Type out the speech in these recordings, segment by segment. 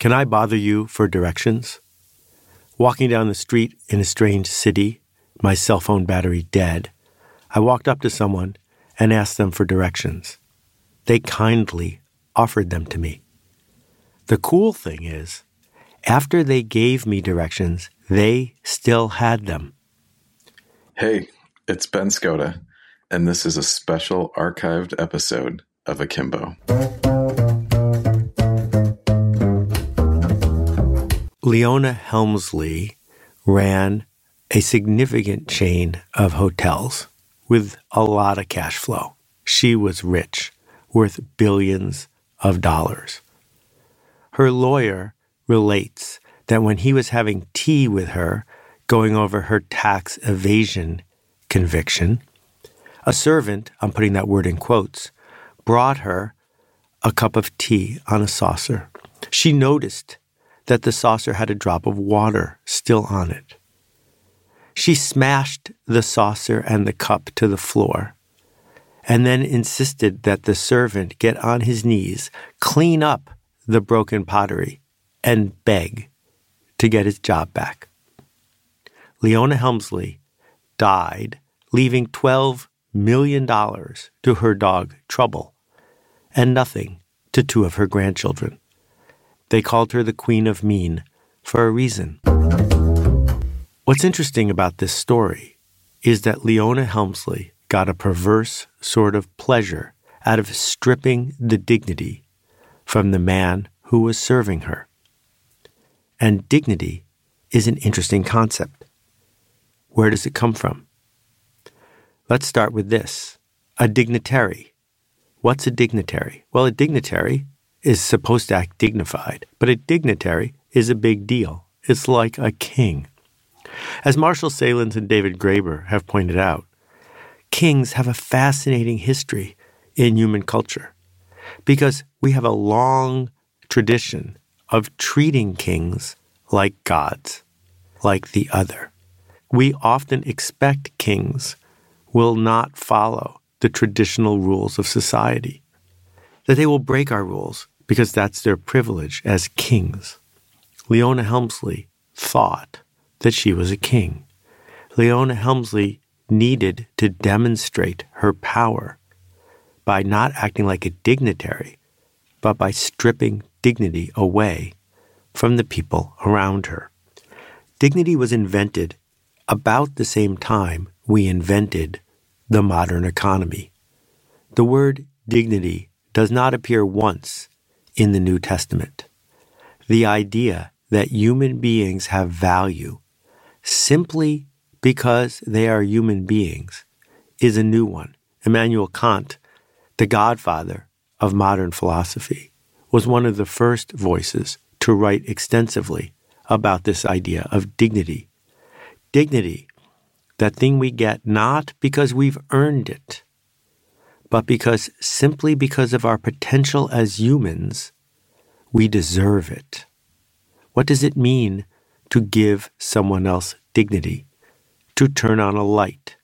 Can I bother you for directions? Walking down the street in a strange city, my cell phone battery dead, I walked up to someone and asked them for directions. They kindly offered them to me. The cool thing is, after they gave me directions, they still had them. Hey, it's Ben Skoda, and this is a special archived episode of Akimbo. Leona Helmsley ran a significant chain of hotels with a lot of cash flow. She was rich, worth billions of dollars. Her lawyer relates that when he was having tea with her, going over her tax evasion conviction, a servant, I'm putting that word in quotes, brought her a cup of tea on a saucer. She noticed that the saucer had a drop of water still on it. She smashed the saucer and the cup to the floor and then insisted that the servant get on his knees, clean up the broken pottery, and beg to get his job back. Leona Helmsley died, leaving $12 million to her dog Trouble and nothing to two of her grandchildren. They called her the Queen of Mean for a reason. What's interesting about this story is that Leona Helmsley got a perverse sort of pleasure out of stripping the dignity from the man who was serving her. And dignity is an interesting concept. Where does it come from? Let's start with this a dignitary. What's a dignitary? Well, a dignitary is supposed to act dignified, but a dignitary is a big deal. It's like a king. As Marshall Sahlins and David Graeber have pointed out, kings have a fascinating history in human culture because we have a long tradition of treating kings like gods, like the other. We often expect kings will not follow the traditional rules of society, that they will break our rules because that's their privilege as kings. Leona Helmsley thought that she was a king. Leona Helmsley needed to demonstrate her power by not acting like a dignitary, but by stripping dignity away from the people around her. Dignity was invented about the same time we invented the modern economy. The word dignity does not appear once in the New Testament. The idea that human beings have value simply because they are human beings is a new one. Immanuel Kant, the godfather of modern philosophy, was one of the first voices to write extensively about this idea of dignity. Dignity, that thing we get not because we've earned it, but because simply because of our potential as humans, we deserve it. What does it mean to give someone else dignity, to turn on a light,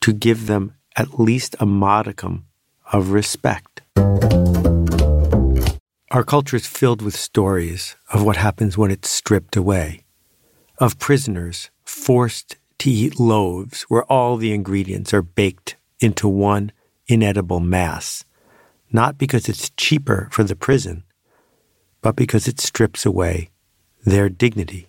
to give them at least a modicum of respect? Our culture is filled with stories of what happens when it's stripped away, of prisoners forced to eat loaves where all the ingredients are baked into one inedible mass, not because it's cheaper for the prison, but because it strips away their dignity.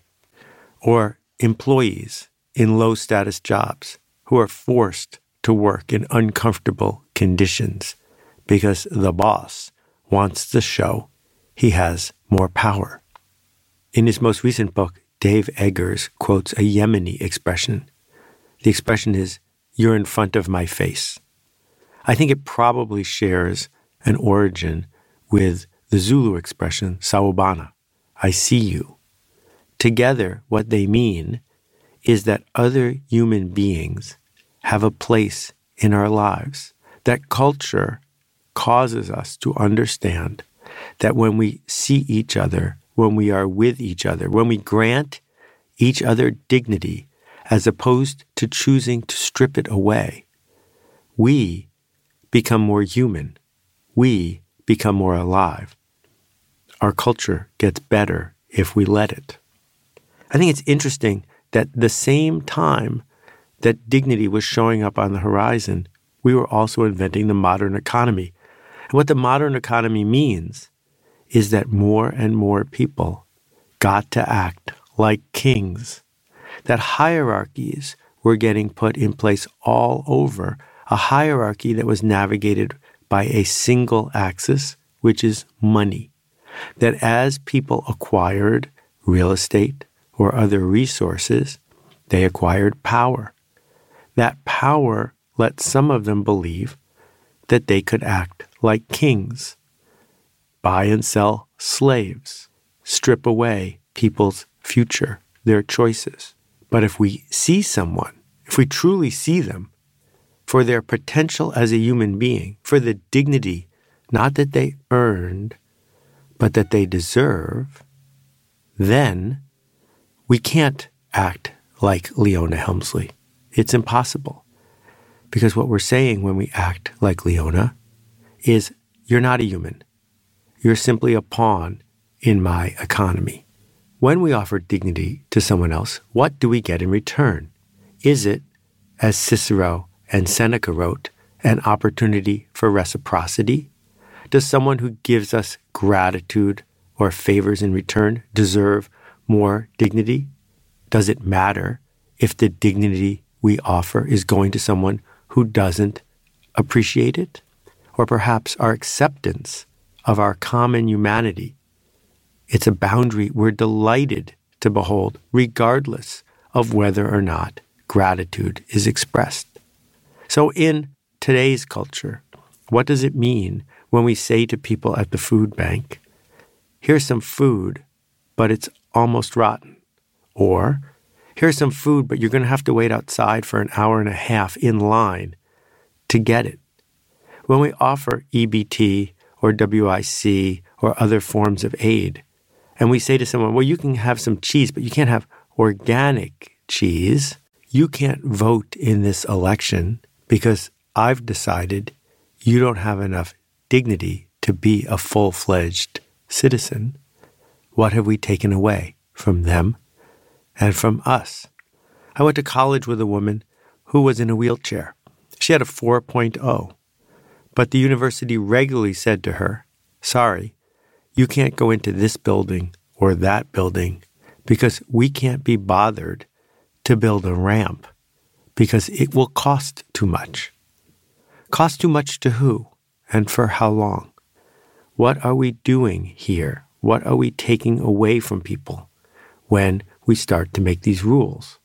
Or employees in low status jobs who are forced to work in uncomfortable conditions because the boss wants to show he has more power. In his most recent book, Dave Eggers quotes a Yemeni expression. The expression is, You're in front of my face. I think it probably shares an origin with the Zulu expression sawubona, I see you. Together, what they mean is that other human beings have a place in our lives. That culture causes us to understand that when we see each other, when we are with each other, when we grant each other dignity as opposed to choosing to strip it away, we become more human. We become more alive. our culture gets better if we let it. I think it's interesting that the same time that dignity was showing up on the horizon, we were also inventing the modern economy. And what the modern economy means is that more and more people got to act like kings, that hierarchies were getting put in place all over, a hierarchy that was navigated by a single axis, which is money. That as people acquired real estate or other resources, they acquired power. That power let some of them believe that they could act like kings, buy and sell slaves, strip away people's future, their choices. But if we see someone, if we truly see them for their potential as a human being, for the dignity not that they earned, but that they deserve, then we can't act like Leona Helmsley. It's impossible. Because what we're saying when we act like Leona is you're not a human. You're simply a pawn in my economy. When we offer dignity to someone else, what do we get in return? Is it, as Cicero and Seneca wrote, an opportunity for reciprocity? Does someone who gives us gratitude or favors in return deserve more dignity? Does it matter if the dignity we offer is going to someone who doesn't appreciate it? Or perhaps our acceptance of our common humanity. It's a boundary we're delighted to behold, regardless of whether or not gratitude is expressed. So, in today's culture, what does it mean when we say to people at the food bank, here's some food, but it's almost rotten? Or, here's some food, but you're going to have to wait outside for an hour and a half in line to get it. When we offer EBT or WIC or other forms of aid, and we say to someone, well, you can have some cheese, but you can't have organic cheese, you can't vote in this election because I've decided you don't have enough dignity to be a full fledged citizen. What have we taken away from them and from us? I went to college with a woman who was in a wheelchair. She had a 4.0, but the university regularly said to her, Sorry, you can't go into this building or that building because we can't be bothered to build a ramp because it will cost too much. Cost too much to who and for how long? What are we doing here? What are we taking away from people when we start to make these rules?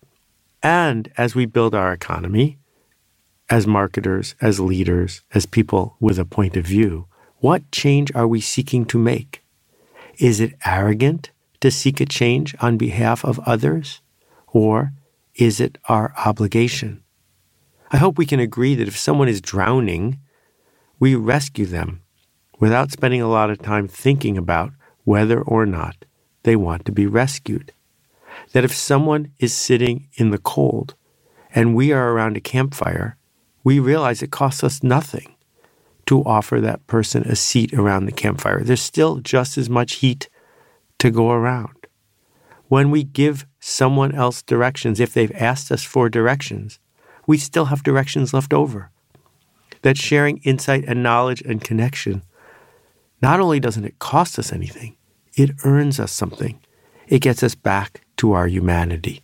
And as we build our economy, as marketers, as leaders, as people with a point of view, what change are we seeking to make? Is it arrogant to seek a change on behalf of others? Or is it our obligation? I hope we can agree that if someone is drowning, we rescue them without spending a lot of time thinking about whether or not they want to be rescued. That if someone is sitting in the cold and we are around a campfire, we realize it costs us nothing to offer that person a seat around the campfire. There's still just as much heat to go around. When we give someone else directions, if they've asked us for directions, we still have directions left over. That sharing insight and knowledge and connection, not only doesn't it cost us anything, it earns us something. It gets us back to our humanity.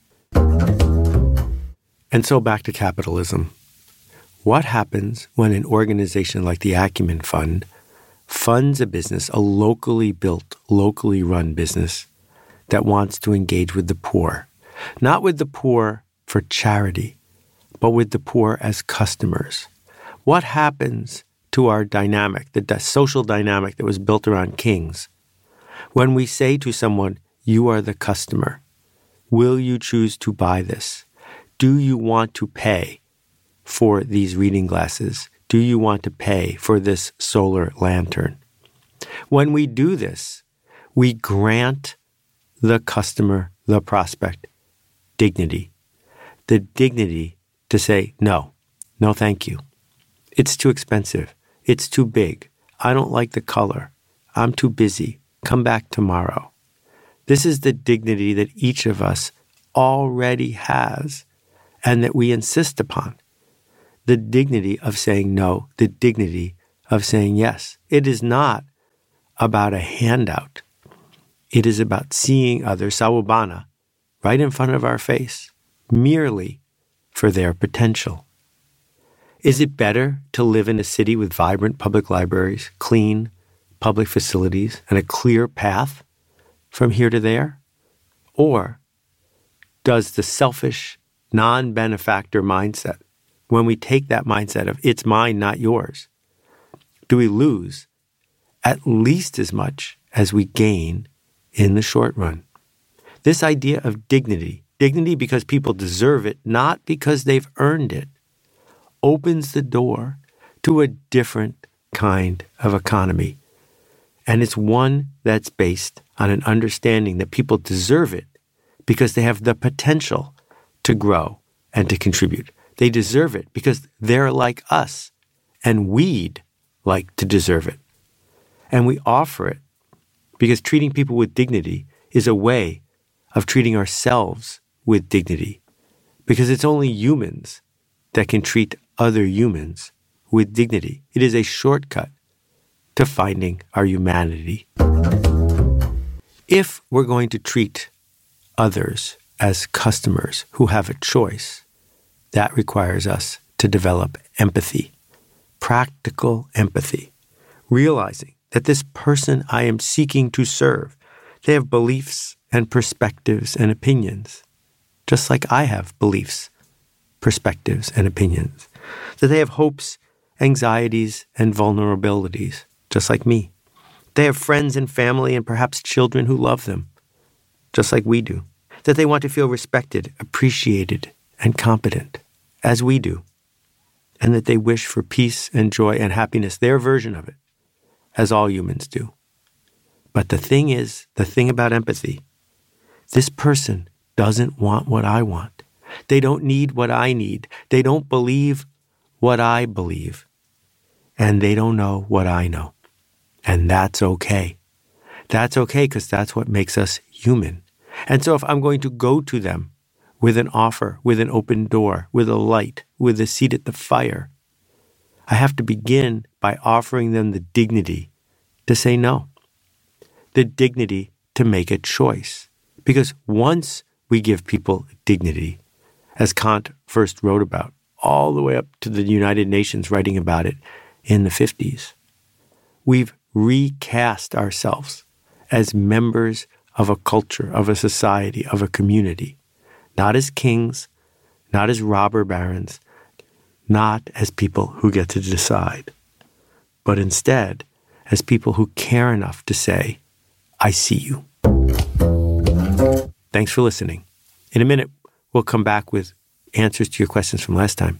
And so back to capitalism. What happens when an organization like the Acumen Fund funds a business, a locally built, locally run business that wants to engage with the poor? Not with the poor for charity, but with the poor as customers. What happens to our dynamic, the social dynamic that was built around kings, when we say to someone, You are the customer? Will you choose to buy this? Do you want to pay? for these reading glasses? Do you want to pay for this solar lantern? When we do this, we grant the customer, the prospect, dignity. The dignity to say, no, no, thank you. It's too expensive. It's too big. I don't like the color. I'm too busy. come back tomorrow. This is the dignity that each of us already has and that we insist upon. The dignity of saying no, the dignity of saying yes. It is not about a handout. It is about seeing others, sawubona, right in front of our face, merely for their potential. Is it better to live in a city with vibrant public libraries, clean public facilities, and a clear path from here to there? Or does the selfish, non benefactor mindset, when we take that mindset of it's mine, not yours, do we lose at least as much as we gain in the short run? This idea of dignity, dignity because people deserve it, not because they've earned it, opens the door to a different kind of economy. And it's one that's based on an understanding that people deserve it because they have the potential to grow and to contribute. They deserve it because they're like us, and we'd like to deserve it. And we offer it because treating people with dignity is a way of treating ourselves with dignity. Because it's only humans that can treat other humans with dignity. It is a shortcut to finding our humanity. If we're going to treat others as customers who have a choice, that requires us to develop empathy, practical empathy, realizing that this person I am seeking to serve, they have beliefs and perspectives and opinions, just like I have beliefs, perspectives, and opinions, that they have hopes, anxieties, and vulnerabilities, just like me. They have friends and family and perhaps children who love them, just like we do. That they want to feel respected, appreciated, and competent, as we do. And that they wish for peace and joy and happiness, their version of it, as all humans do. But the thing is, the thing about empathy, this person doesn't want what I want. They don't need what I need. They don't believe what I believe. And they don't know what I know. And that's okay. That's okay because that's what makes us human. And so if I'm going to go to them with an offer, with an open door, with a light, with a seat at the fire, I have to begin by offering them the dignity to say no, the dignity to make a choice. Because once we give people dignity, as Kant first wrote about, all the way up to the United Nations writing about it in the 50s, we've recast ourselves as members of a culture, of a society, of a community, not as kings, not as robber barons, not as people who get to decide, but instead as people who care enough to say, I see you. Thanks for listening. In a minute, we'll come back with answers to your questions from last time.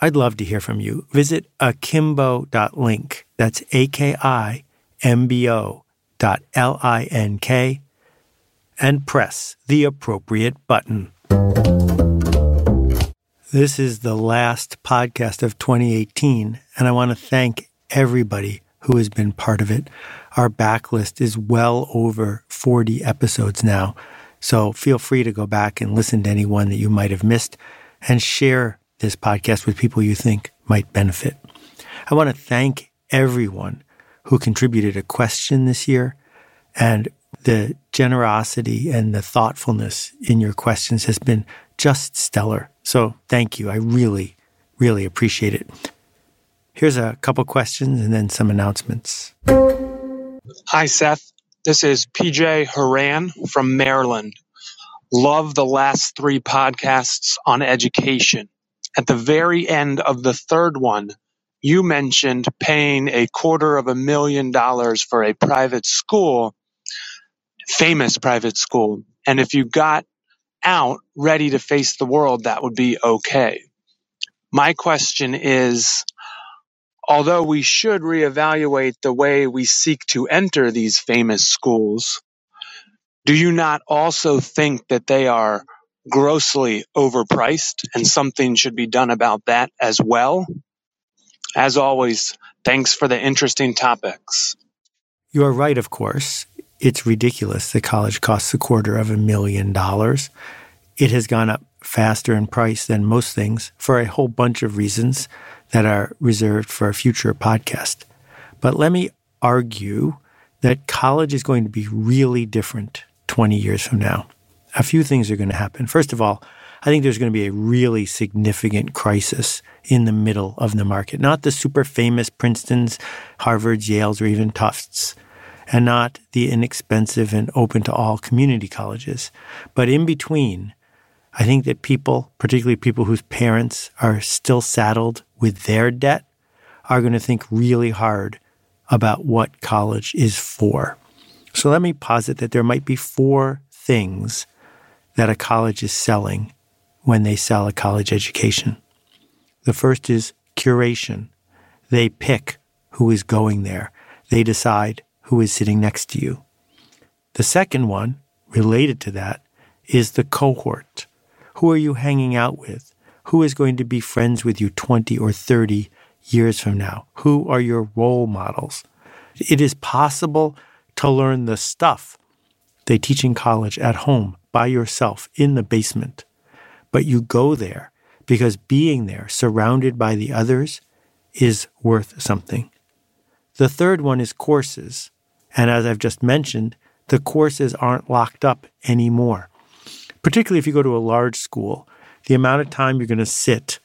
I'd love to hear from you. Visit akimbo.link. That's A K I M B O dot L I N K and press the appropriate button. This is the last podcast of 2018, and I want to thank everybody who has been part of it. Our backlist is well over 40 episodes now, so feel free to go back and listen to any one that you might have missed and share this podcast with people you think might benefit. I want to thank everyone who contributed a question this year and the generosity and the thoughtfulness in your questions has been just stellar. So thank you. I really, really appreciate it. Here's a couple questions and then some announcements. Hi, Seth. This is PJ Haran from Maryland. Love the last three podcasts on education. At the very end of the third one, you mentioned paying a quarter of a million dollars for a private school. famous private school. And if you got out ready to face the world, that would be okay. My question is although we should reevaluate the way we seek to enter these famous schools, do you not also think that they are grossly overpriced and something should be done about that as well? As always, thanks for the interesting topics. You are right, of course. It's ridiculous that college costs a quarter of a million dollars. It has gone up faster in price than most things for a whole bunch of reasons that are reserved for a future podcast. But let me argue that college is going to be really different 20 years from now. A few things are going to happen. First of all, I think there's going to be a really significant crisis in the middle of the market, not the super famous Princetons, Harvards, Yales, or even Tufts, and not the inexpensive and open to all community colleges, but in between I think that people, particularly people whose parents are still saddled with their debt, are going to think really hard about what college is for. So let me posit that there might be four things that a college is selling when they sell a college education. The first is curation. They pick who is going there. They decide who is sitting next to you. The second one, related to that, is the cohort. Who are you hanging out with? Who is going to be friends with you 20 or 30 years from now? Who are your role models? It is possible to learn the stuff they teach in college at home by yourself in the basement. But you go there because being there, surrounded by the others, is worth something. The third one is courses. And as I've just mentioned, the courses aren't locked up anymore particularly if you go to a large school, the amount of time you're going to sit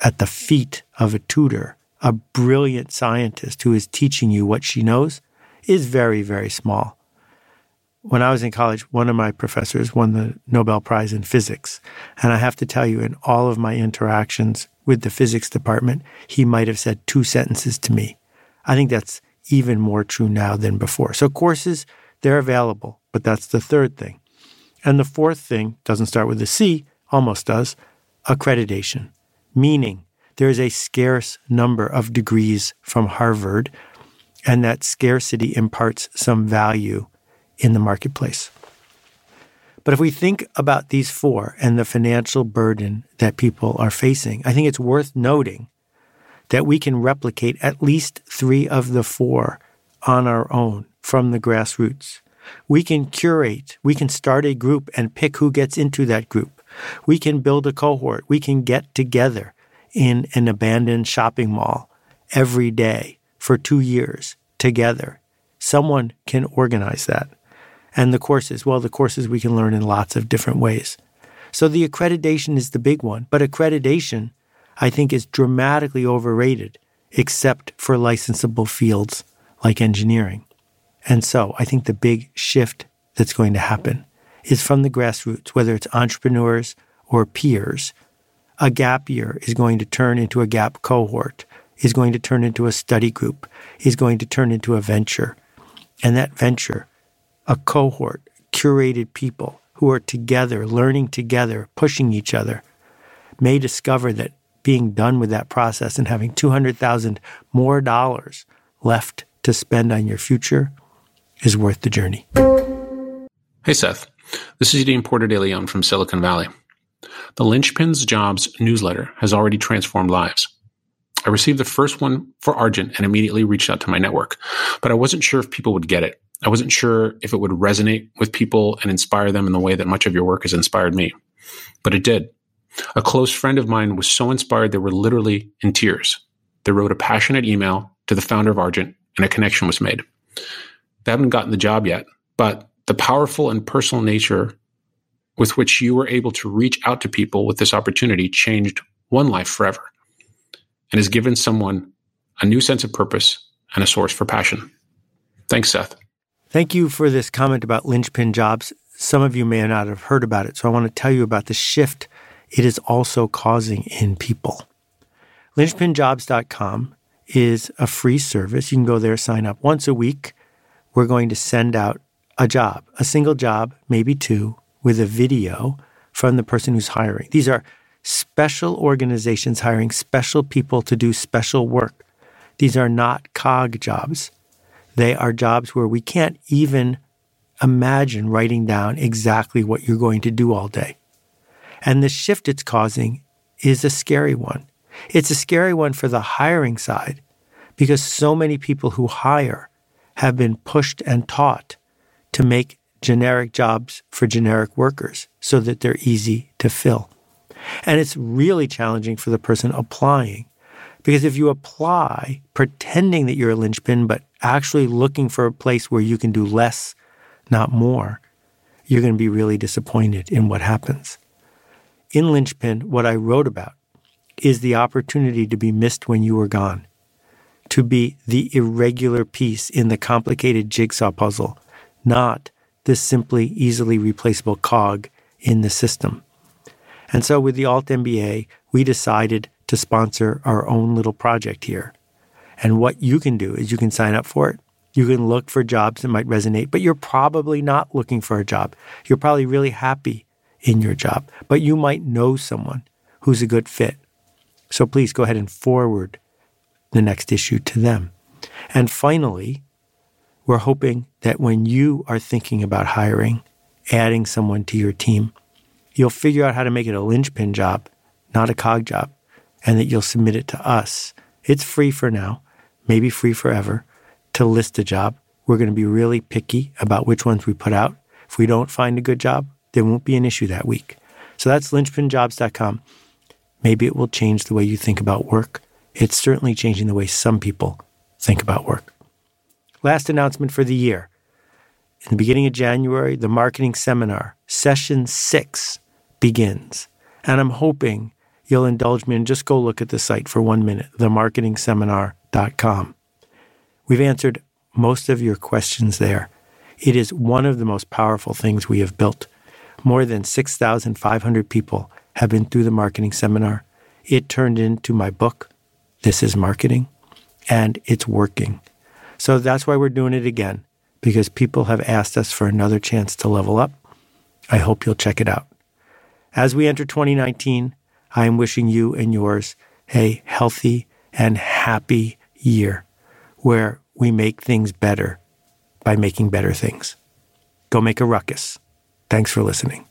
at the feet of a tutor, a brilliant scientist who is teaching you what she knows, is very, very small. When I was in college, one of my professors won the Nobel Prize in physics. And I have to tell you, in all of my interactions with the physics department, he might have said two sentences to me. I think that's even more true now than before. So courses, they're available, but that's the third thing. And the fourth thing doesn't start with a C, almost does accreditation, meaning there is a scarce number of degrees from Harvard, and that scarcity imparts some value in the marketplace. But if we think about these four and the financial burden that people are facing, I think it's worth noting that we can replicate at least three of the four on our own from the grassroots. We can curate, we can start a group and pick who gets into that group. We can build a cohort. We can get together in an abandoned shopping mall every day for two years together. Someone can organize that. And the courses, well, the courses we can learn in lots of different ways. So the accreditation is the big one, but accreditation, I think, is dramatically overrated, except for licensable fields like engineering. And so I think the big shift that's going to happen is from the grassroots, whether it's entrepreneurs or peers. A gap year is going to turn into a gap cohort, is going to turn into a study group, is going to turn into a venture. And that venture, a cohort, curated people who are together, learning together, pushing each other, may discover that being done with that process and having 200,000 more dollars left to spend on your future is worth the journey. Hey, Seth. This is Dean Porter de Leon from Silicon Valley. The Linchpins Jobs newsletter has already transformed lives. I received the first one for Argent and immediately reached out to my network, but I wasn't sure if people would get it. I wasn't sure if it would resonate with people and inspire them in the way that much of your work has inspired me. But it did. A close friend of mine was so inspired they were literally in tears. They wrote a passionate email to the founder of Argent and a connection was made. They haven't gotten the job yet, but the powerful and personal nature with which you were able to reach out to people with this opportunity changed one life forever and has given someone a new sense of purpose and a source for passion. Thanks, Seth. Thank you for this comment about linchpin jobs. Some of you may not have heard about it, so I want to tell you about the shift it is also causing in people. Linchpinjobs.com is a free service. You can go there, sign up once a week we're going to send out a job, a single job, maybe two, with a video from the person who's hiring. These are special organizations hiring special people to do special work. These are not cog jobs. They are jobs where we can't even imagine writing down exactly what you're going to do all day. And the shift it's causing is a scary one. It's a scary one for the hiring side because so many people who hire have been pushed and taught to make generic jobs for generic workers so that they're easy to fill. And it's really challenging for the person applying because if you apply pretending that you're a linchpin, but actually looking for a place where you can do less, not more, you're going to be really disappointed in what happens. In Linchpin, what I wrote about is the opportunity to be missed when you were gone, to be the irregular piece in the complicated jigsaw puzzle, not the simply easily replaceable cog in the system. And so with the Alt MBA, we decided to sponsor our own little project here. And what you can do is you can sign up for it. You can look for jobs that might resonate, but you're probably not looking for a job. You're probably really happy in your job, but you might know someone who's a good fit. So please go ahead and forward the next issue to them. And finally, we're hoping that when you are thinking about hiring, adding someone to your team, you'll figure out how to make it a linchpin job, not a cog job, and that you'll submit it to us. It's free for now, maybe free forever, to list a job. We're going to be really picky about which ones we put out. If we don't find a good job, there won't be an issue that week. So that's linchpinjobs.com. Maybe it will change the way you think about work. It's certainly changing the way some people think about work. Last announcement for the year. In the beginning of January, the marketing seminar, session six, begins. And I'm hoping you'll indulge me and just go look at the site for one minute, themarketingseminar.com. We've answered most of your questions there. It is one of the most powerful things we have built. More than 6,500 people have been through the marketing seminar. It turned into my book, This is Marketing, and it's working. So that's why we're doing it again, because people have asked us for another chance to level up. I hope you'll check it out. As we enter 2019, I am wishing you and yours a healthy and happy year where we make things better by making better things. Go make a ruckus. Thanks for listening.